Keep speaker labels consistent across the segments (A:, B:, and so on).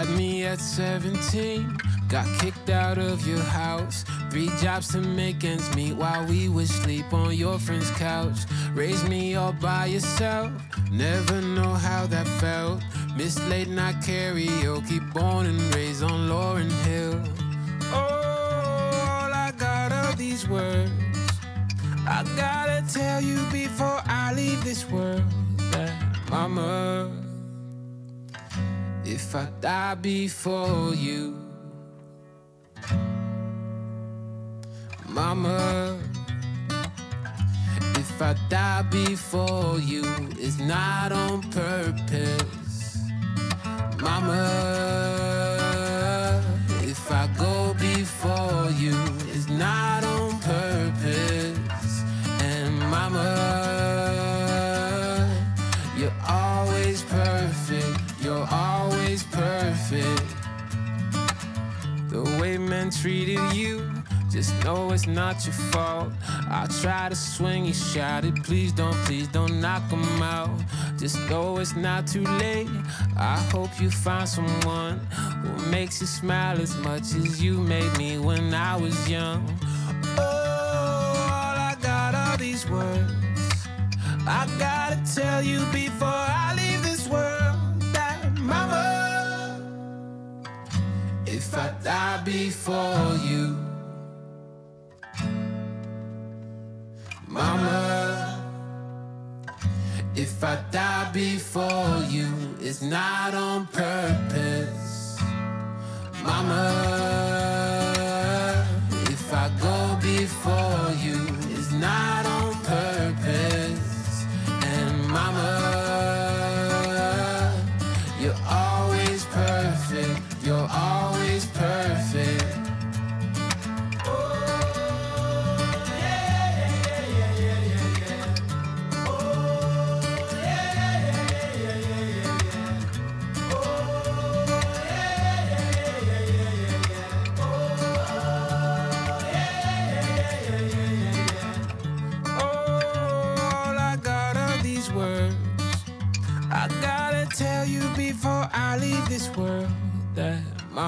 A: Had me at 17, got kicked out of your house. Three jobs to make ends meet while we would sleep on your friend's couch. Raised me all by yourself, never know how that felt. Miss late night karaoke, born and raised on Lauryn Hill. Oh, all I got are these words. I gotta tell you before I leave this world that, Mama, if I die before you, Mama, if I die before you, it's not on purpose, Mama. If I go before you, it's not treated you, just know it's not your fault. I try to swing you, shout it. please don't, please don't knock knock 'em out. Just know it's not too late. I hope you find someone who makes you smile as much as you made me when I was young. Oh, all I got are these words. I gotta tell you before I leave this world that, Mama, if I die before you, Mama, if I die before you, it's not on purpose, Mama.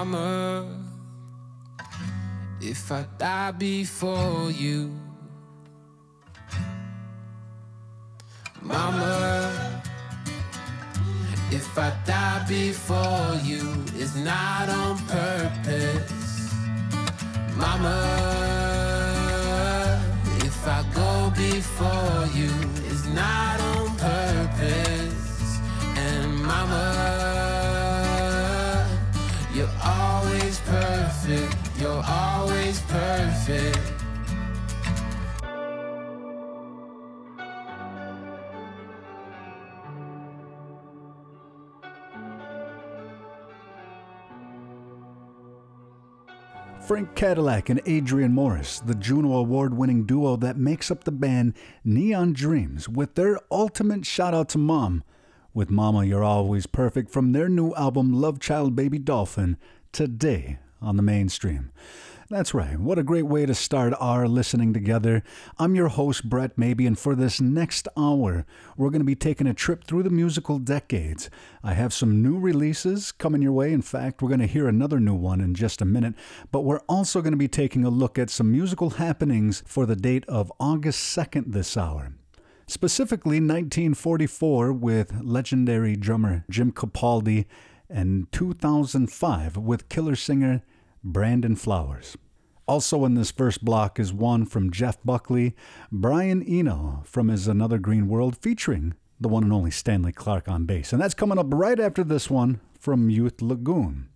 A: Mama, if I die before you, Mama, if I die before you, it's not on purpose, Mama. If I go before you, it's not
B: Frank Kadillac and Adrian Morris, the Juno Award winning duo that makes up the band Neon Dreams, with their ultimate shout out to Mom, with Mama You're Always Perfect from their new album Love Child Baby Dolphin, today on the mainstream. That's right. What a great way to start our listening together. I'm your host, Brett Maybee, and for this next hour, we're going to be taking a trip through the musical decades. I have some new releases coming your way. In fact, we're going to hear another new one in just a minute, but we're also going to be taking a look at some musical happenings for the date of August 2nd this hour. Specifically, 1944 with legendary drummer Jim Capaldi, and 2005 with killer singer Brandon Flowers. Also in this first block is one from Jeff Buckley, Brian Eno from his Another Green World featuring the one and only Stanley Clark on bass. And that's coming up right after this one from Youth Lagoon.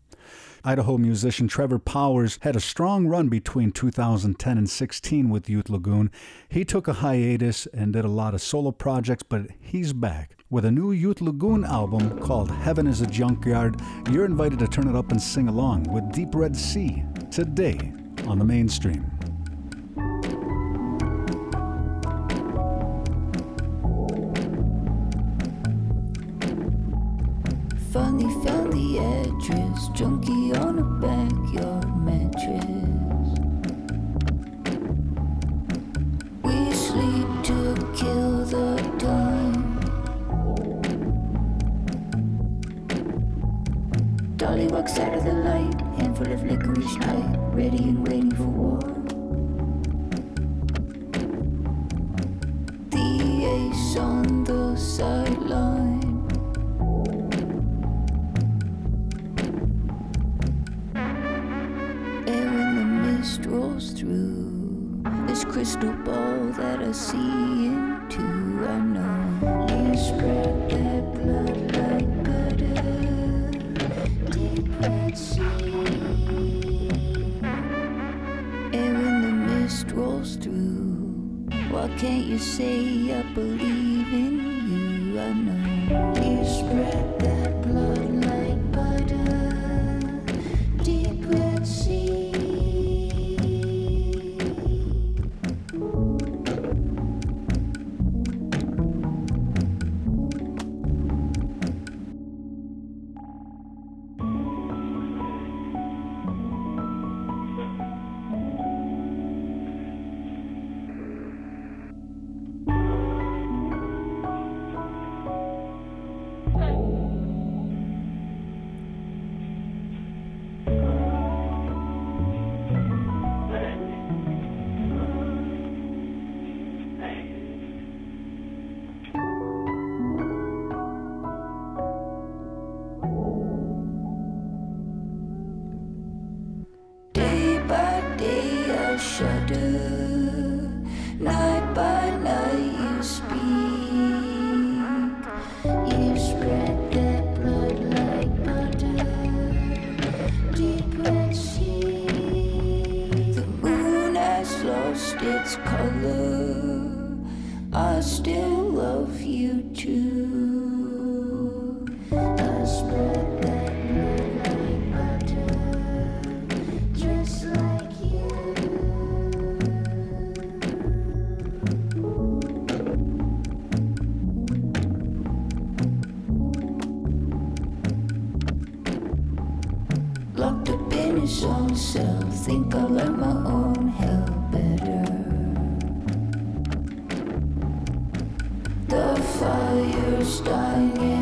B: Idaho musician Trevor Powers had a strong run between 2010 and 16 with Youth Lagoon. He took a hiatus and did a lot of solo projects, but he's back with a new Youth Lagoon album called Heaven is a Junkyard. You're invited to turn it up and sing along with Deep Red Sea today on the mainstream.
C: Finally found the address, junkie on a backyard mattress. We sleep to kill the time. Dolly walks out of the light full of licorice tight, ready and waiting for war. The ace on the sideline. Air in the mist rolls through this crystal ball that I see into. I know. Spread there. What can't you say? I believe in you, I know. Spread. dying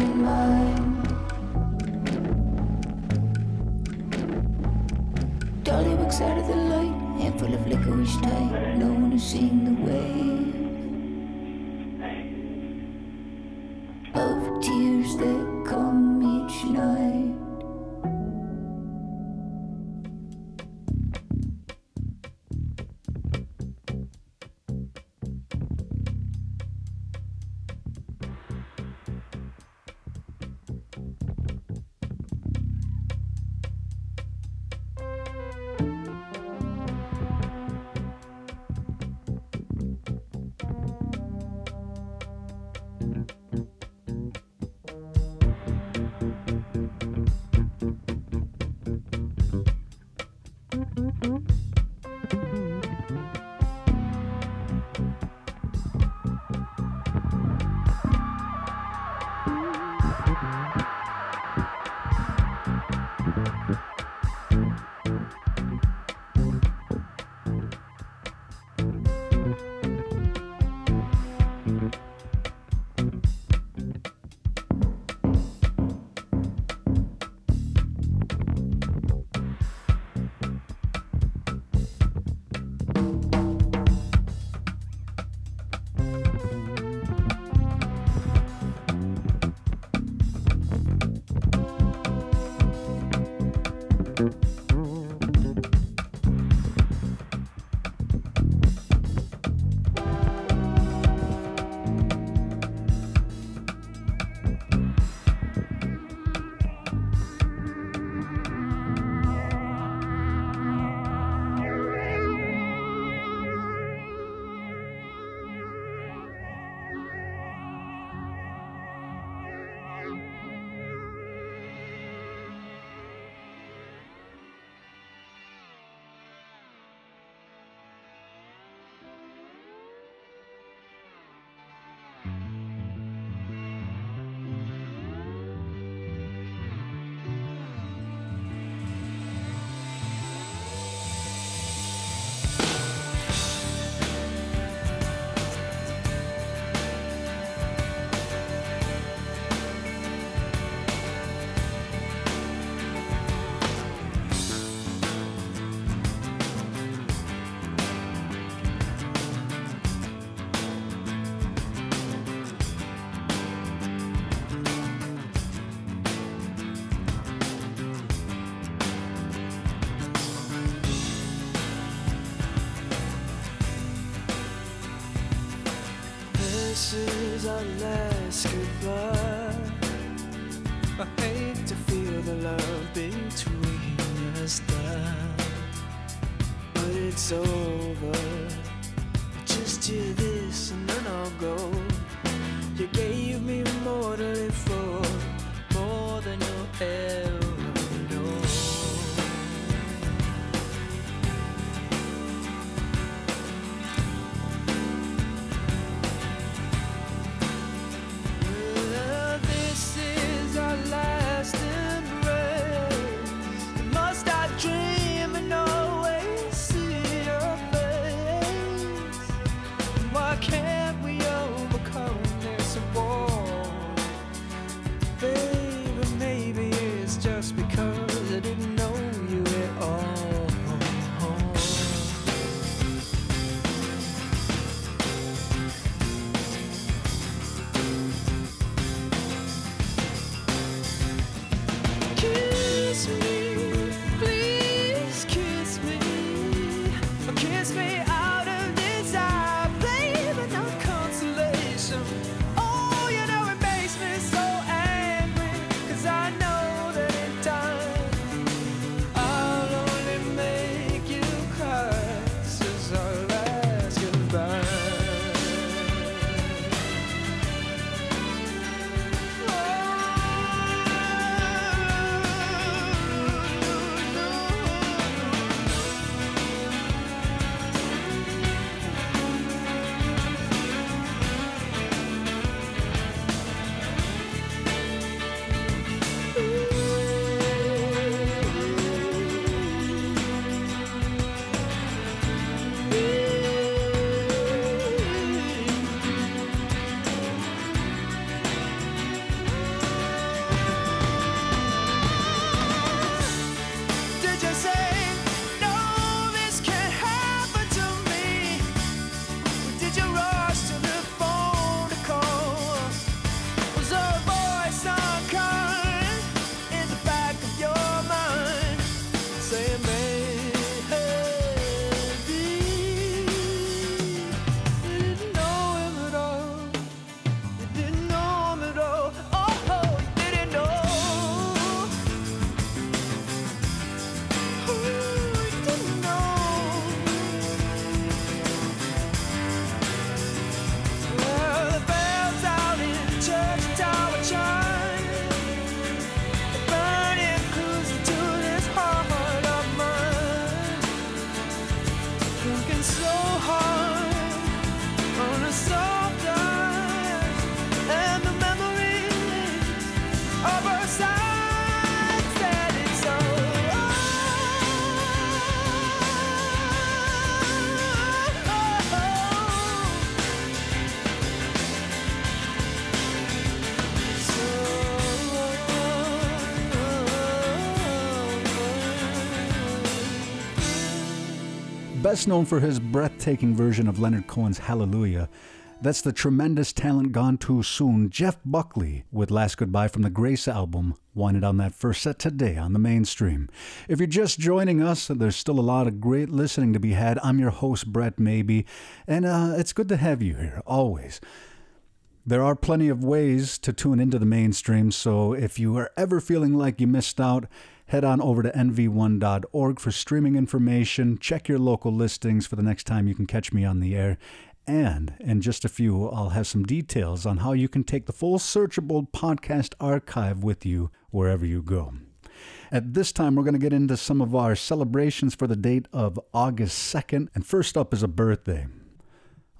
B: Best known for his breathtaking version of Leonard Cohen's Hallelujah, that's the tremendous talent gone too soon, Jeff Buckley, with Last Goodbye from the Grace album, winded on that first set today on the mainstream. If you're just joining us, there's still a lot of great listening to be had. I'm your host, Brett Maybee, and uh, it's good to have you here, always. There are plenty of ways to tune into the mainstream, so if you are ever feeling like you missed out, head on over to nv1.org for streaming information. Check your local listings for the next time you can catch me on the air. And in just a few, I'll have some details on how you can take the full searchable podcast archive with you wherever you go. At this time, we're going to get into some of our celebrations for the date of August 2nd. And first up is a birthday.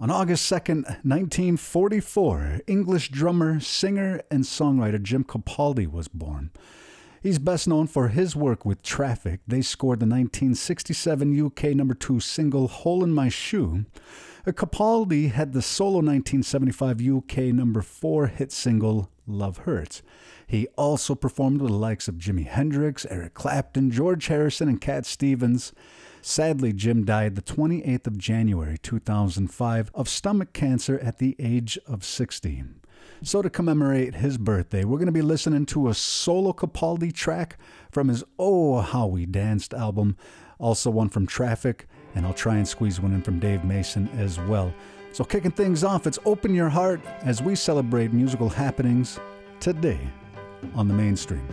B: On August 2nd, 1944, English drummer, singer, and songwriter Jim Capaldi was born. He's best known for his work with Traffic. They scored the 1967 UK number 2 single Hole in My Shoe. Uh, Capaldi had the solo 1975 UK number 4 hit single Love Hurts. He also performed with the likes of Jimi Hendrix, Eric Clapton, George Harrison, and Cat Stevens. Sadly, Jim died the 28th of January 2005 of stomach cancer at the age of 60. So, to commemorate his birthday, we're going to be listening to a solo Capaldi track from his Oh How We Danced album, also one from Traffic, and I'll try and squeeze one in from Dave Mason as well.
D: So, kicking things off, it's Open Your Heart as we celebrate musical happenings today on the mainstream.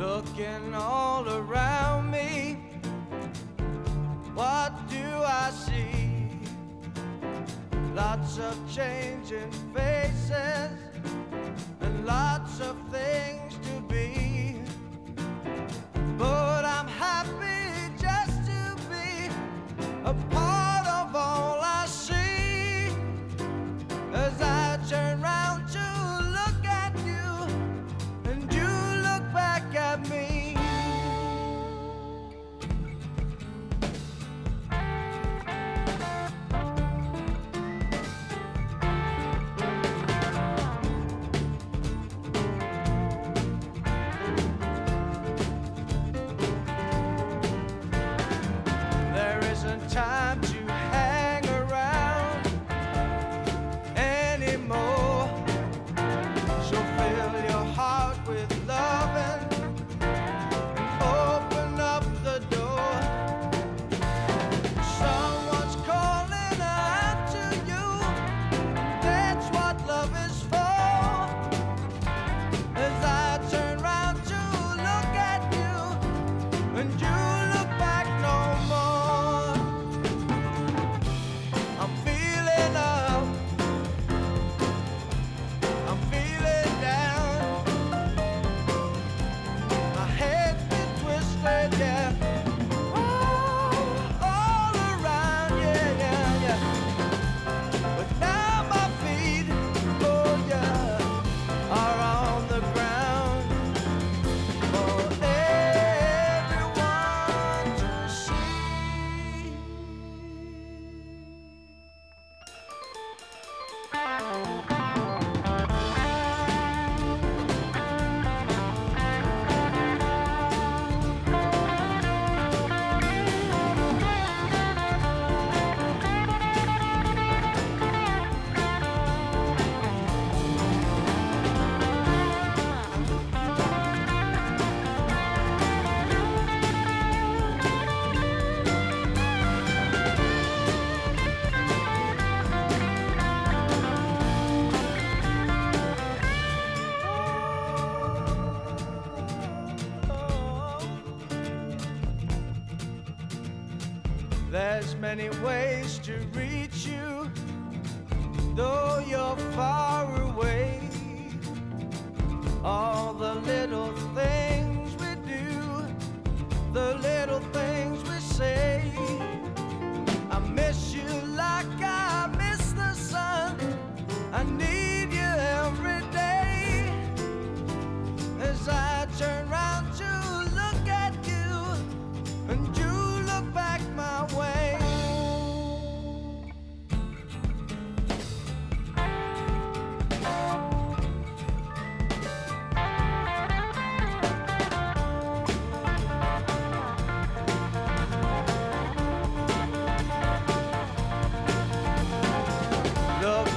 E: Looking all around me, what do I see? Lots of changing faces and lots of many ways
F: to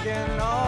F: taking off.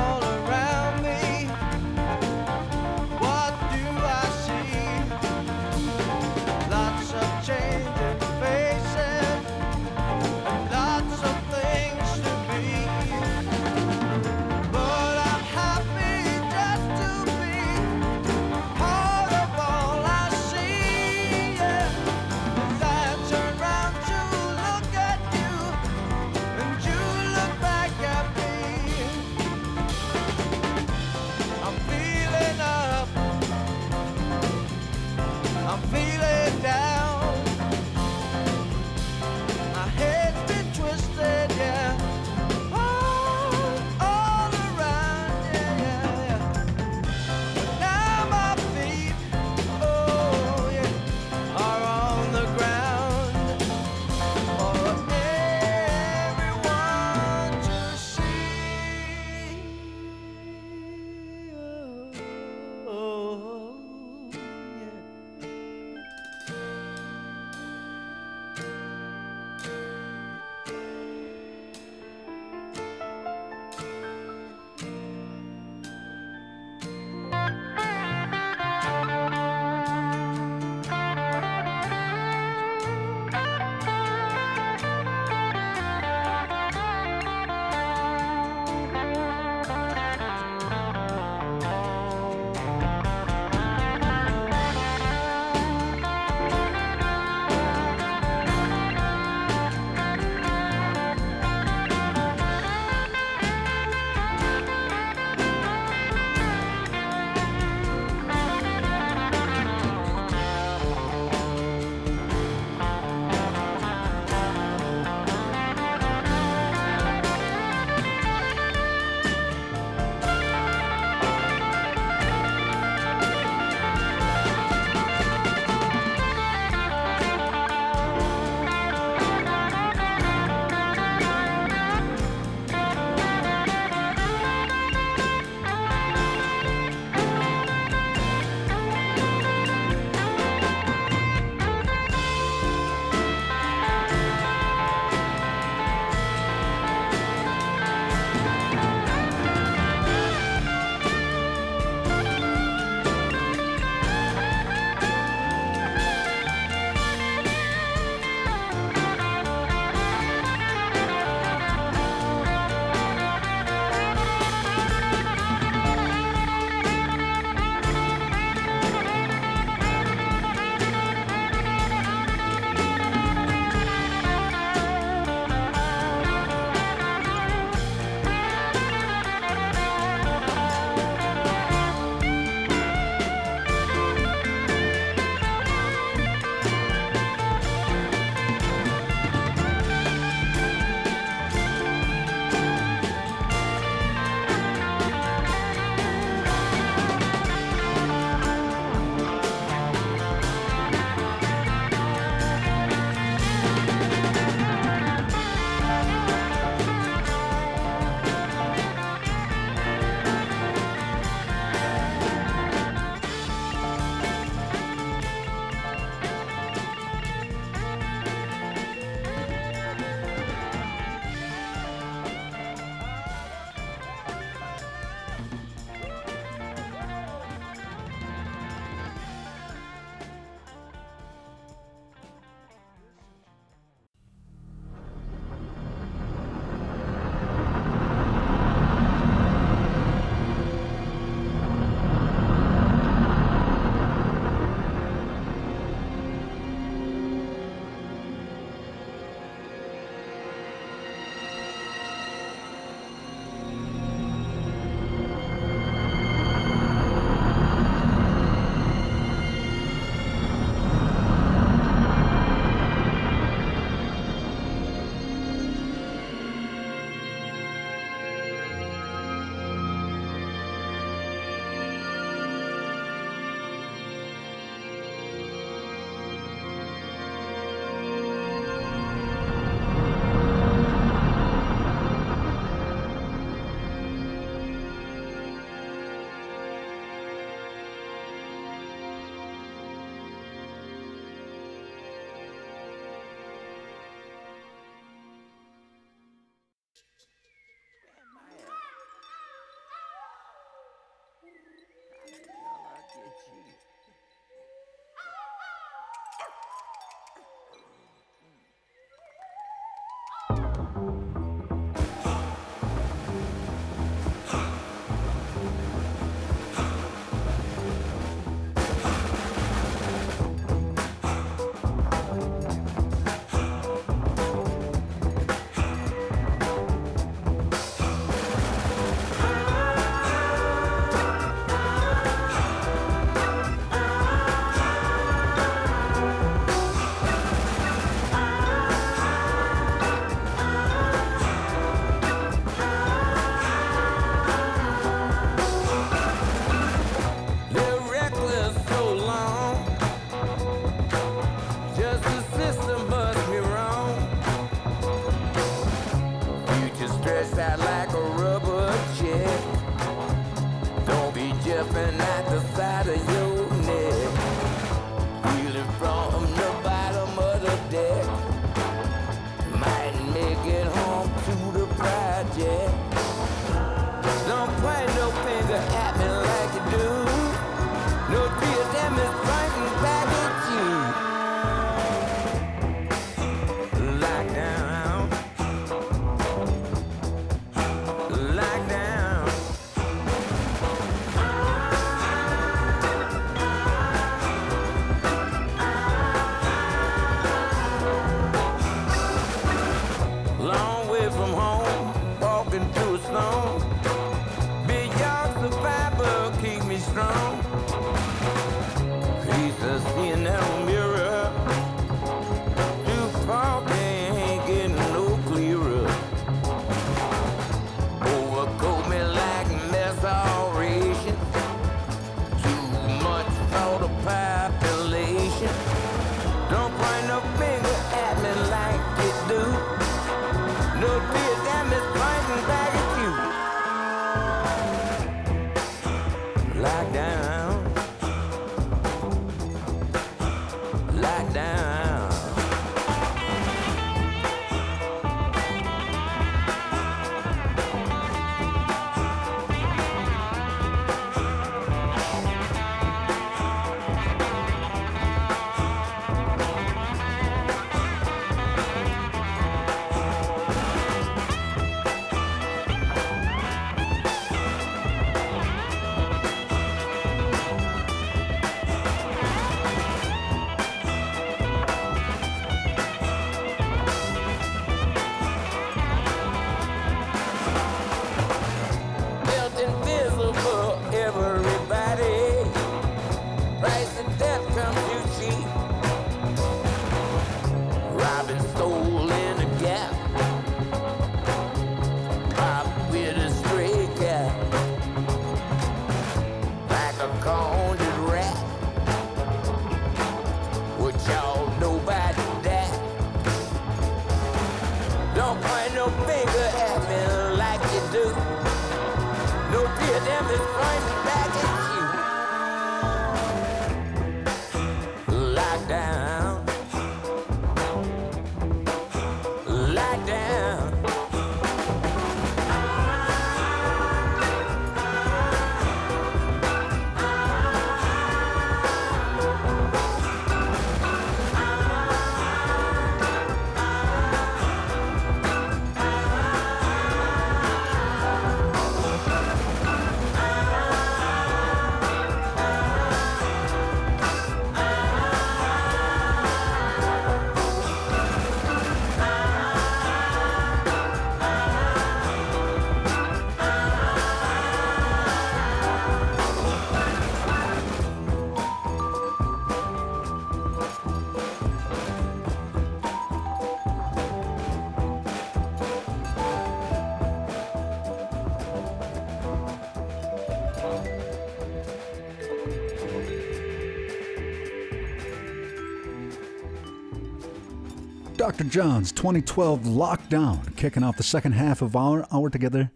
B: Dr. John's 2012 Locked Down, kicking off the second half of our hour together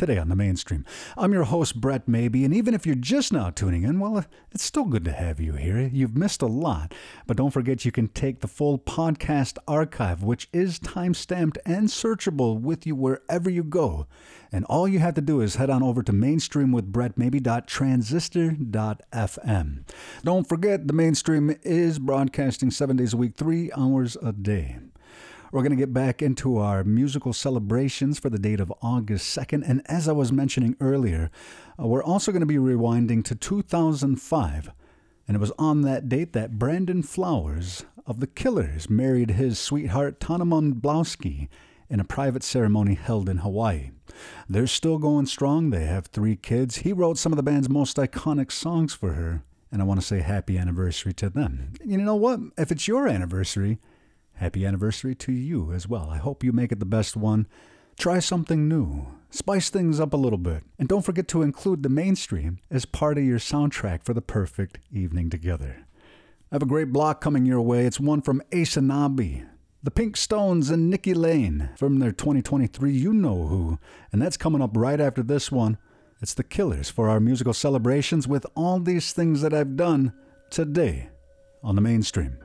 B: today on the mainstream. I'm your host, Brett Maybee, and even if you're just now tuning in, well, it's still good to have you here. You've missed a lot, but don't forget you can take the full podcast archive, which is time stamped and searchable with you wherever you go. And all you have to do is head on over to mainstreamwithbrettmaybee.transistor.fm. Don't forget, the mainstream is broadcasting seven days a week, three hours a day.
G: We're going to get back into our musical celebrations for the date of August 2nd. And as I was mentioning earlier, uh, we're also going to be rewinding to 2005. And it was on that date that Brandon Flowers of the Killers married his sweetheart Tana Mundkowsky in a private ceremony held in Hawaii. They're still going strong. They have three kids. He wrote some of the band's most iconic songs for her. And I want to say happy anniversary to them. You know what? If it's your anniversary, happy anniversary to you as well. I hope you make it the best one. Try something new. Spice things up a little bit. And don't forget to include the mainstream as part of your soundtrack for the perfect evening together. I have a great block coming your way. It's one from Aysanabee, the Pink Stones, and Nikki Lane from their 2023 You Know Who. And that's coming up right after this one. It's the Killers for our musical celebrations with all these things that I've done today on the mainstream.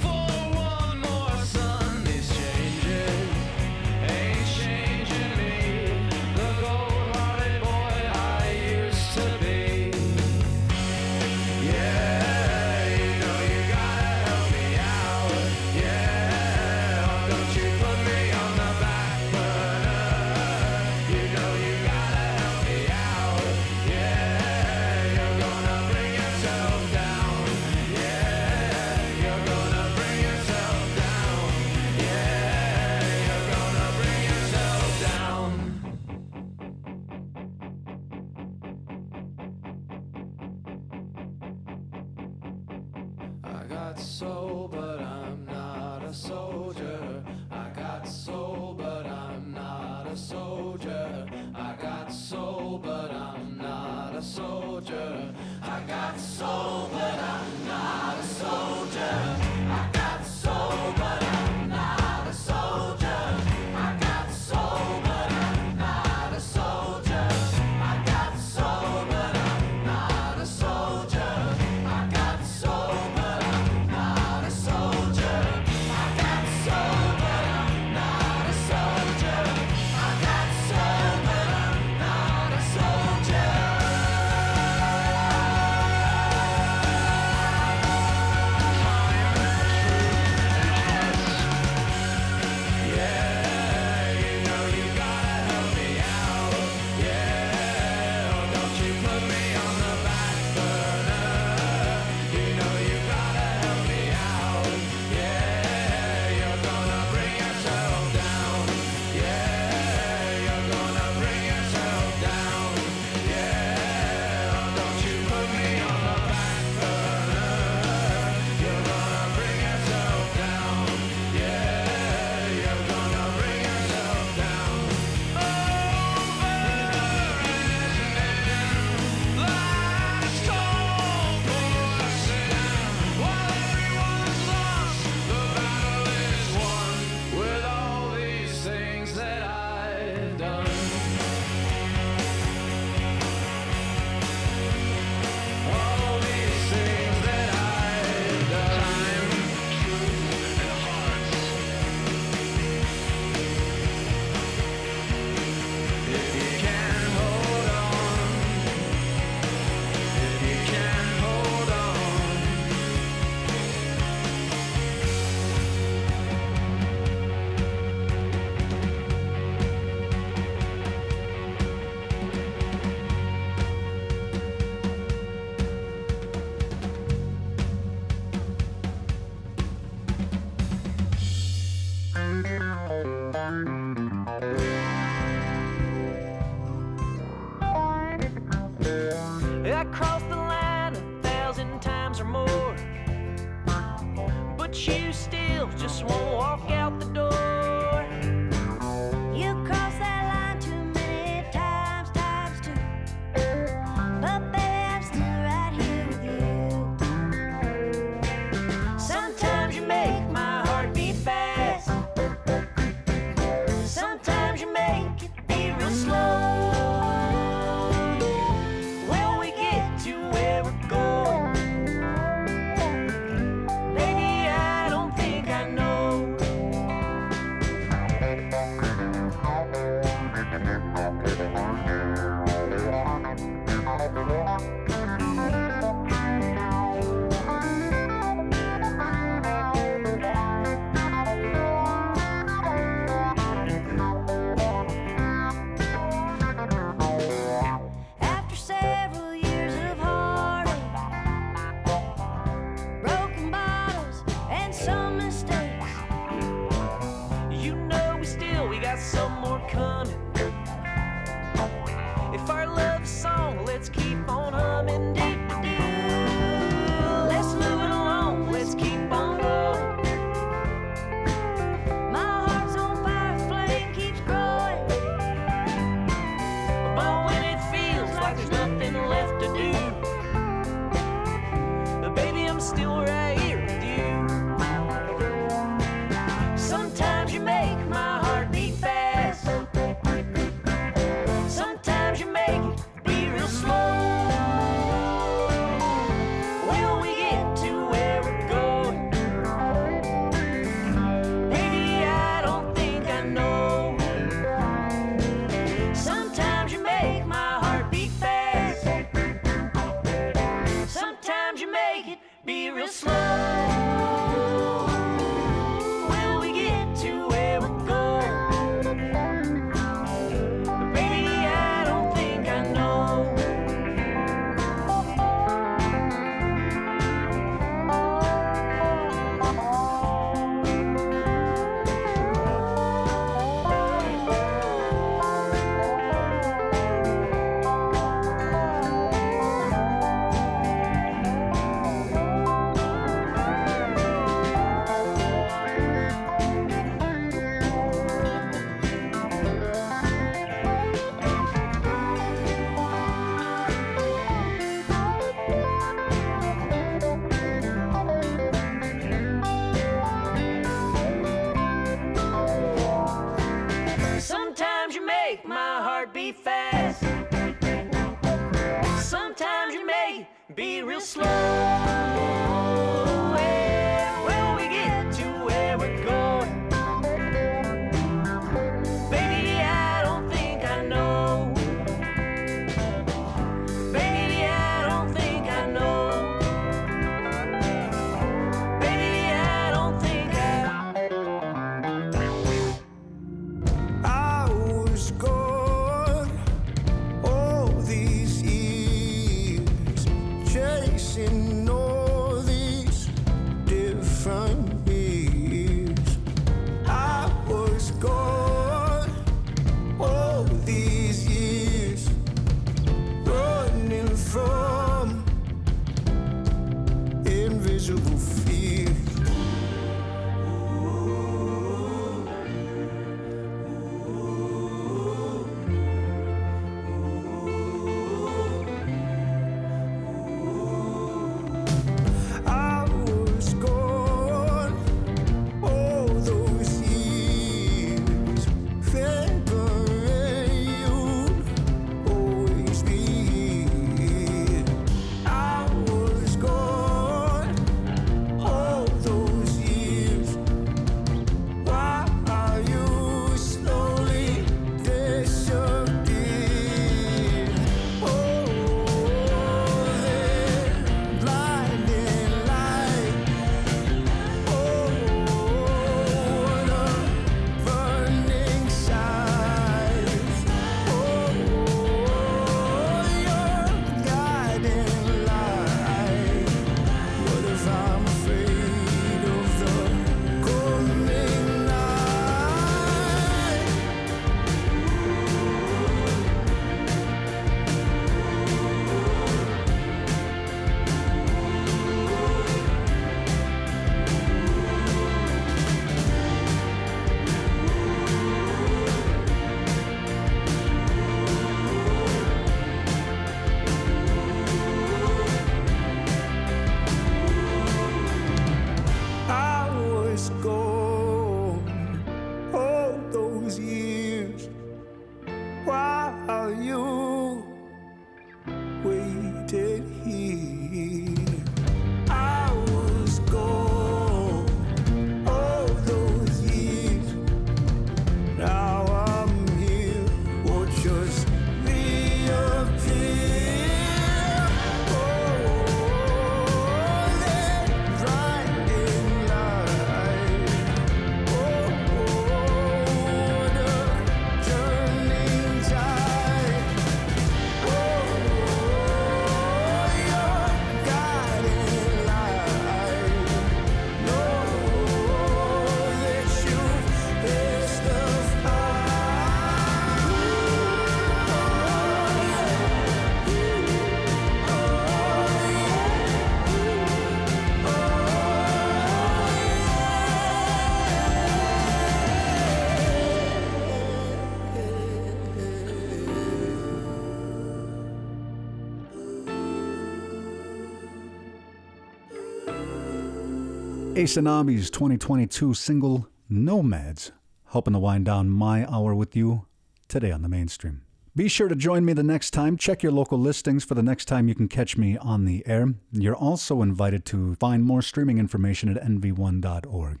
B: Aysanabee's 2022 single Nomads, helping to wind down my hour with you today on the mainstream. Be sure to join me the next time. Check your local listings for the next time you can catch me on the air. You're also invited to find more streaming information at nv1.org.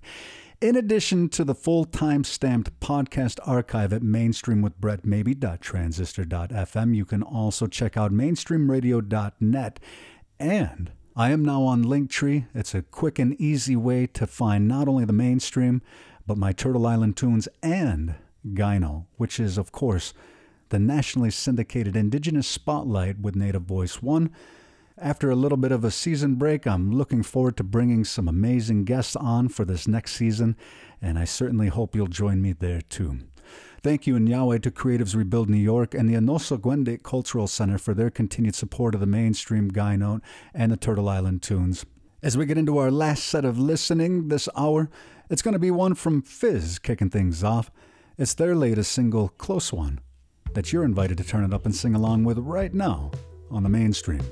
B: In addition to the full time stamped podcast archive at mainstreamwithbrettmaybee.transistor.fm, you can also check out mainstreamradio.net. And I am now on Linktree. It's a quick and easy way to find not only the mainstream, but my Turtle Island tunes and Gyno, which is, of course, the nationally syndicated Indigenous Spotlight with Native Voice One. After a little bit of a season break, I'm looking forward to bringing some amazing guests on for this next season, and I certainly hope you'll join me there too. Thank you, in Yahweh, to Creatives Rebuild New York and the Anoso Gwende Cultural Center for their continued support of the mainstream Guy Note and the Turtle Island tunes. As we get into our last set of listening this hour, it's going to be one from Fizz kicking things off. It's their latest single, Close One that you're invited to turn it up and sing along with right now on the mainstream.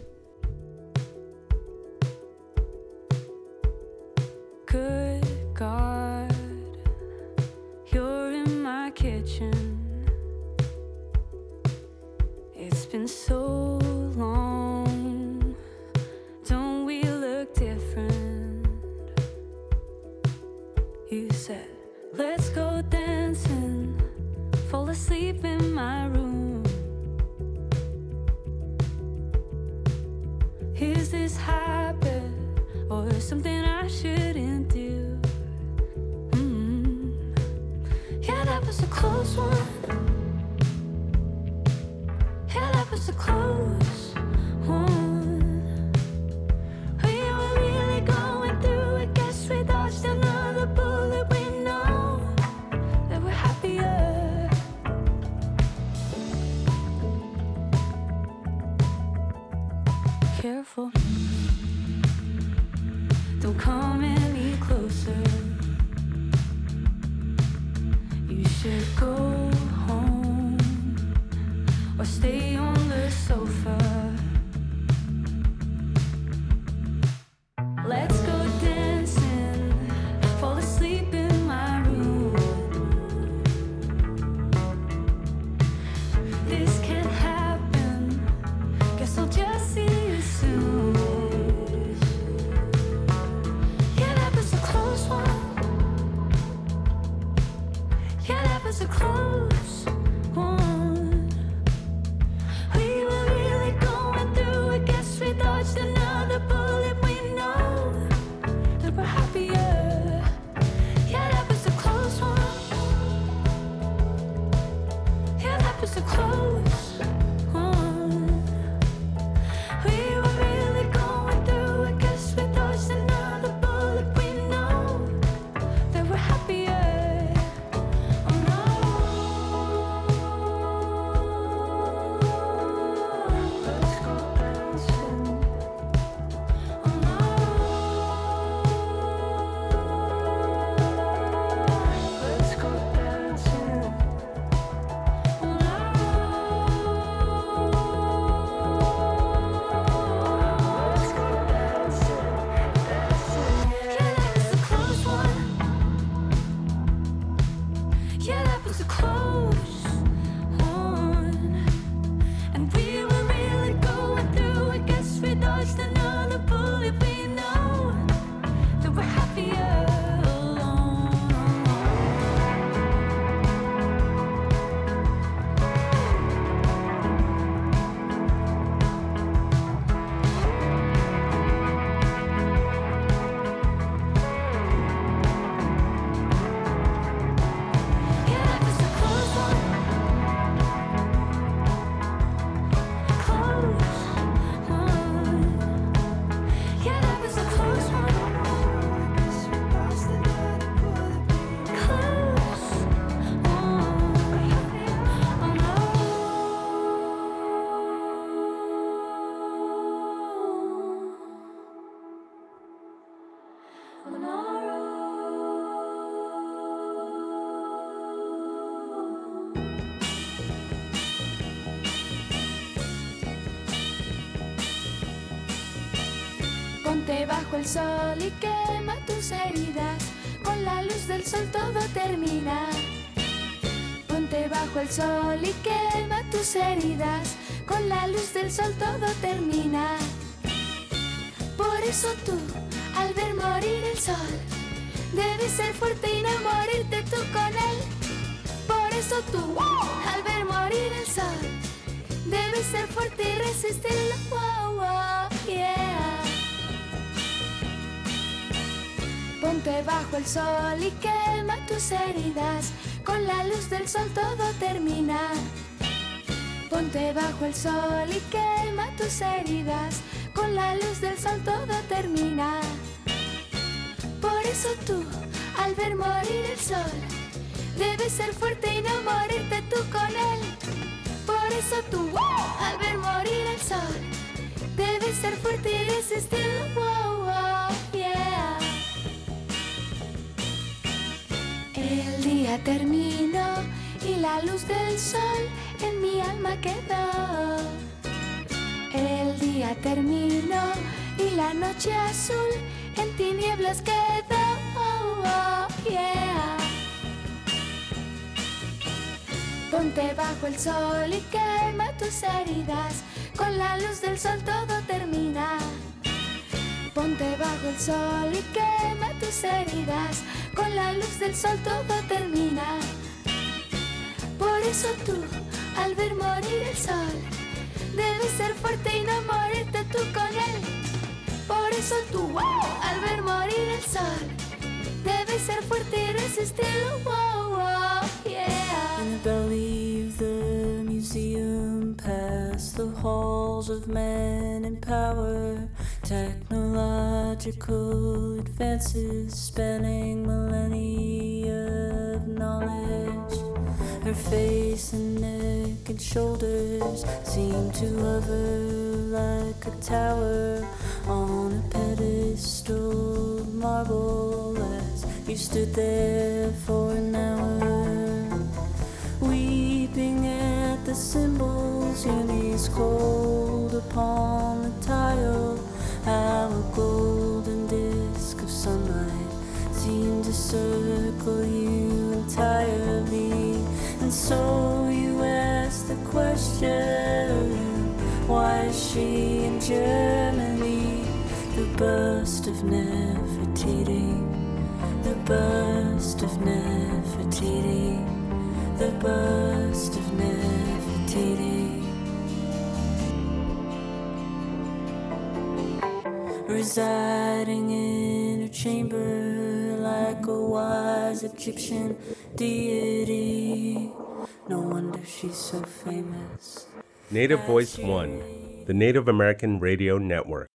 H: That close
I: bajo el sol y quema tus heridas. Con la luz del sol todo termina. Ponte bajo el sol y quema tus heridas. Con la luz del sol todo termina. Por eso tú, al ver morir el sol, debes ser fuerte y no morirte tú con él. Por eso tú, al ver morir el sol, debes ser fuerte y resistirlo. Wow, wow, yeah. Ponte bajo el sol y quema tus heridas. Con la luz del sol todo termina. Ponte bajo el sol y quema tus heridas. Con la luz del sol todo termina. Por eso tú, al ver morir el sol, debes ser fuerte y no morirte tú con él. Por eso tú, al ver morir el sol, debes ser fuerte y resistirlo. Wow, wow, El día terminó y la luz del sol en mi alma quedó. El día terminó y la noche azul en tinieblas quedó. Oh, oh. Ponte bajo el sol y quema tus heridas. Con la luz del sol todo termina. Ponte bajo el sol y quema tus heridas. Con la luz del sol todo termina. Por eso tú, al ver morir el sol, debes ser fuerte y no morirte tú con él. Por eso tú, al ver morir el sol, debes ser fuerte y resistirlo. Wow, wow, yeah.
J: Of the museum, past the halls of men in power, technological advances spanning millennia of knowledge. Her face and neck and shoulders seem to hover like a tower on a pedestal of marble as you stood there for an hour weeping at the symbols your knees cold upon the tile how a golden disk of sunlight seemed to circle you entirely and so you asked the question why is she in Germany the bust of Nefertiti the bust of Nefertiti the bust of Nefertiti. Residing in her chamber like a wise Egyptian deity. No wonder she's so famous.
K: Native Voice One, the Native American Radio Network.